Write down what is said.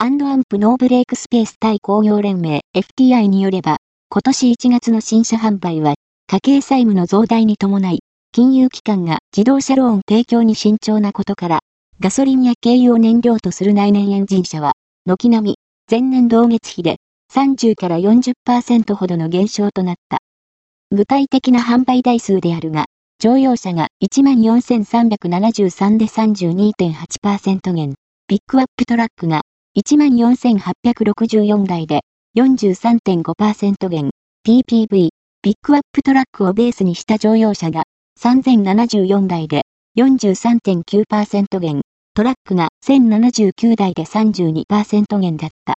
アンプノーブレイクスペース対工業連盟 FTI によれば、今年1月の新車販売は、家計債務の増大に伴い、金融機関が自動車ローン提供に慎重なことから、ガソリンや軽油を燃料とする内燃エンジン車は、軒並み、前年同月比で30から40%ほどの減少となった。具体的な販売台数であるが、乗用車が14,373で32.8%減、ピックアップトラックが14,864台で43.5%減、TPV、ピックアップトラックをベースにした乗用車が3074台で43.9%減、トラックが1079台で32%減だった。